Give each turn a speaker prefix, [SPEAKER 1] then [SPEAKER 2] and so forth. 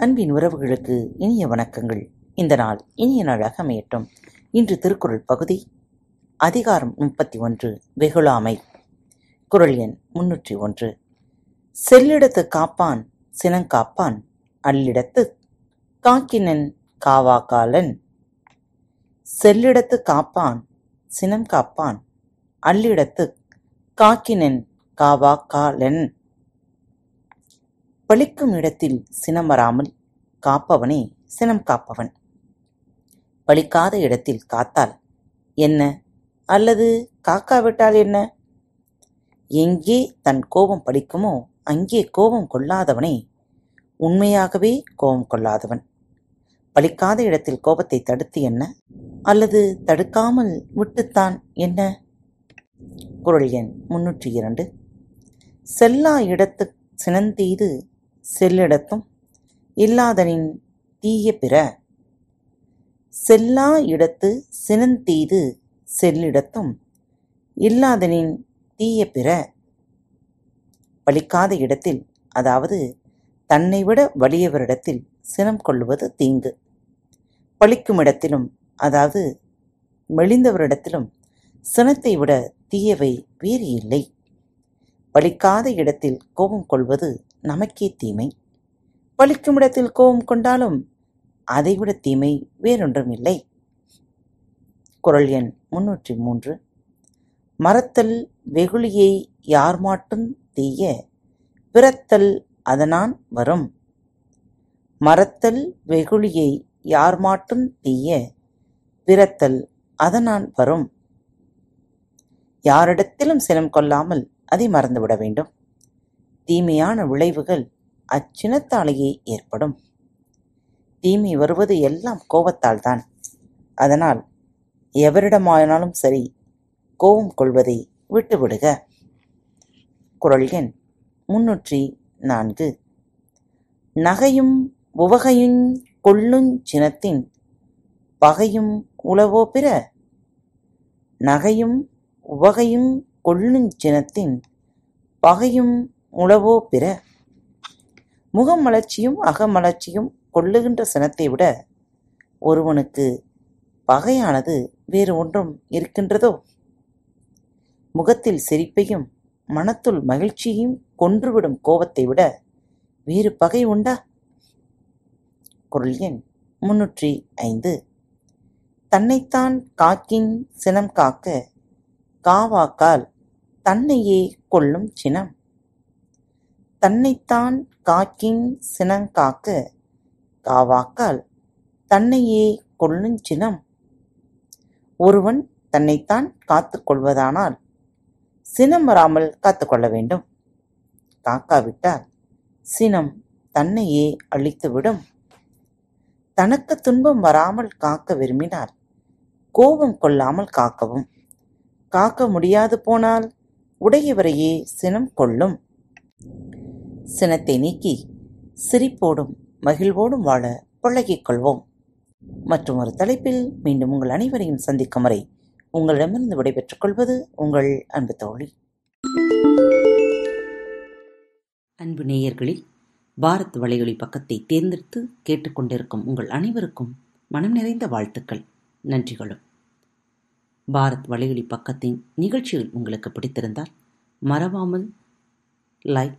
[SPEAKER 1] அன்பின் உறவுகளுக்கு இனிய வணக்கங்கள். இந்த நாள் இனிய நாளாக அமையட்டும். இன்று திருக்குறள் பகுதி அதிகாரம் முப்பத்தி ஒன்று வெகுளாமை. குரல் எண் முன்னூற்றி ஒன்று. செல்லிடத்து காப்பான் சினங்காப்பான் அல்லிடத்து காக்கினன் காவாக்காலன் செல்லிடத்து காப்பான் சினங்காப்பான் அல்லிடத்து காக்கினன் காவாக்காலன் பழிக்கும் இடத்தில் சினம் வராமல் காப்பவனே சினம் காப்பவன். பழிக்காத இடத்தில் காத்தால் என்ன? அல்லது காக்காவிட்டால் என்ன? எங்கே தன் கோபம் பழிக்குமோ அங்கே கோபம் கொள்ளாதவனே உண்மையாகவே கோபம் கொள்ளாதவன். பழிக்காத இடத்தில் கோபத்தை தடுத்து என்ன? அல்லது தடுக்காமல் விட்டுத்தான் என்ன? குரல் எண் முன்னூற்றி இரண்டு. செல்லா இடத்து சினந்தீது செல்லிடத்தும் இல்லாதனின் தீய பிற. செல்லா இடத்து சினந்தீது செல்லிடத்தும் இல்லாதனின் தீய பிற. பலிக்காத இடத்தில் அதாவது தன்னை விட வலியவரிடத்தில் சினம் கொள்ளுவது தீங்கு. பழிக்கும் இடத்திலும் அதாவது மெலிந்தவரிடத்திலும் சினத்தை விட தீயவை வேறு இல்லை. பலிக்காத இடத்தில் கோபம் கொள்வது நமக்கே தீமை. பலிக்கும் இடத்தில் கோபம் கொண்டாலும் அதைவிட தீமை வேறொன்றும் இல்லை. குரல் எண் முன்னூற்றி மூன்று. மறத்தல் வெகுளியை யார் மாட்டும் தீய. பிறத்தல் அதனான் வரும். மறத்தல் வெகுளியை யார் மாட்டும் தீய. பிறத்தல் அதனான் வரும். யாரிடத்திலும் சினம் கொள்ளாமல் அதை மறந்துவிட வேண்டும். தீமையான விளைவுகள் அச்சினத்தாலேயே ஏற்படும். தீமை வருவது எல்லாம் கோபத்தால் தான் அதனால் எவரிடமானாலும் சரி கோபம் கொள்வதை விட்டுவிடுக. குரல் எண் முன்னூற்றி நான்கு. நகையும் உவகையும் கொள்ளுஞ் சினத்தின் பகையும் உளவோ பிற? நகையும் உவகையும் கொள்ளுஞ் சினத்தின் பகையும் உளவோ பிற? முகமலர்ச்சியும் அகமலர்ச்சியும் கொள்ளுகின்ற சினத்தை விட ஒருவனுக்கு பகையானது வேறு ஒன்றும் இருக்கின்றதோ? முகத்தில் சிரிப்பையும் மனத்துள் மகிழ்ச்சியையும் கொன்றுவிடும் கோபத்தை விட வேறு பகை உண்டா? குரல் எண் முன்னூற்றி ஐந்து. தன்னைத்தான் காக்கின் சினம் காக்க காவாக்கால் தன்னையே கொள்ளும் சினம். தன்னைத்தான் காக்கின் சினங்காக்க காவாக்கால் தன்னையே கொள்ளும் சினம். ஒருவன் தன்னைத்தான் காத்துக் கொள்வதானால் சினம் வராமல் காத்துக்கொள்ள வேண்டும். காக்காவிட்டால் சினம் தன்னையே அழித்துவிடும். தனக்கு துன்பம் வராமல் காக்க விரும்பினால் கோபம் கொள்ளாமல் காக்கவும். காக்க முடியாது போனால் உடையவரையே சினம் கொள்ளும். சினத்தை நீக்கி சிரிப்போடும் மகிழ்வோடும் வாழ பழகிக் கொள்வோம். மற்றும் ஒரு தலைப்பில் மீண்டும் உங்கள் அனைவரையும் சந்திக்கும் வரை உங்களிடமிருந்து விடைபெற்றுக் கொள்வது உங்கள் அன்பு தோழி. அன்பு நேயர்களில் பாரத் வலையொலி பக்கத்தை தேர்ந்தெடுத்து கேட்டுக்கொண்டிருக்கும் உங்கள் அனைவருக்கும் மனம் நிறைந்த வாழ்த்துக்கள் நன்றிகளும். பாரத் வலையொலி பக்கத்தின் நிகழ்ச்சிகள் உங்களுக்கு பிடித்திருந்தால் மறவாமல் லைக்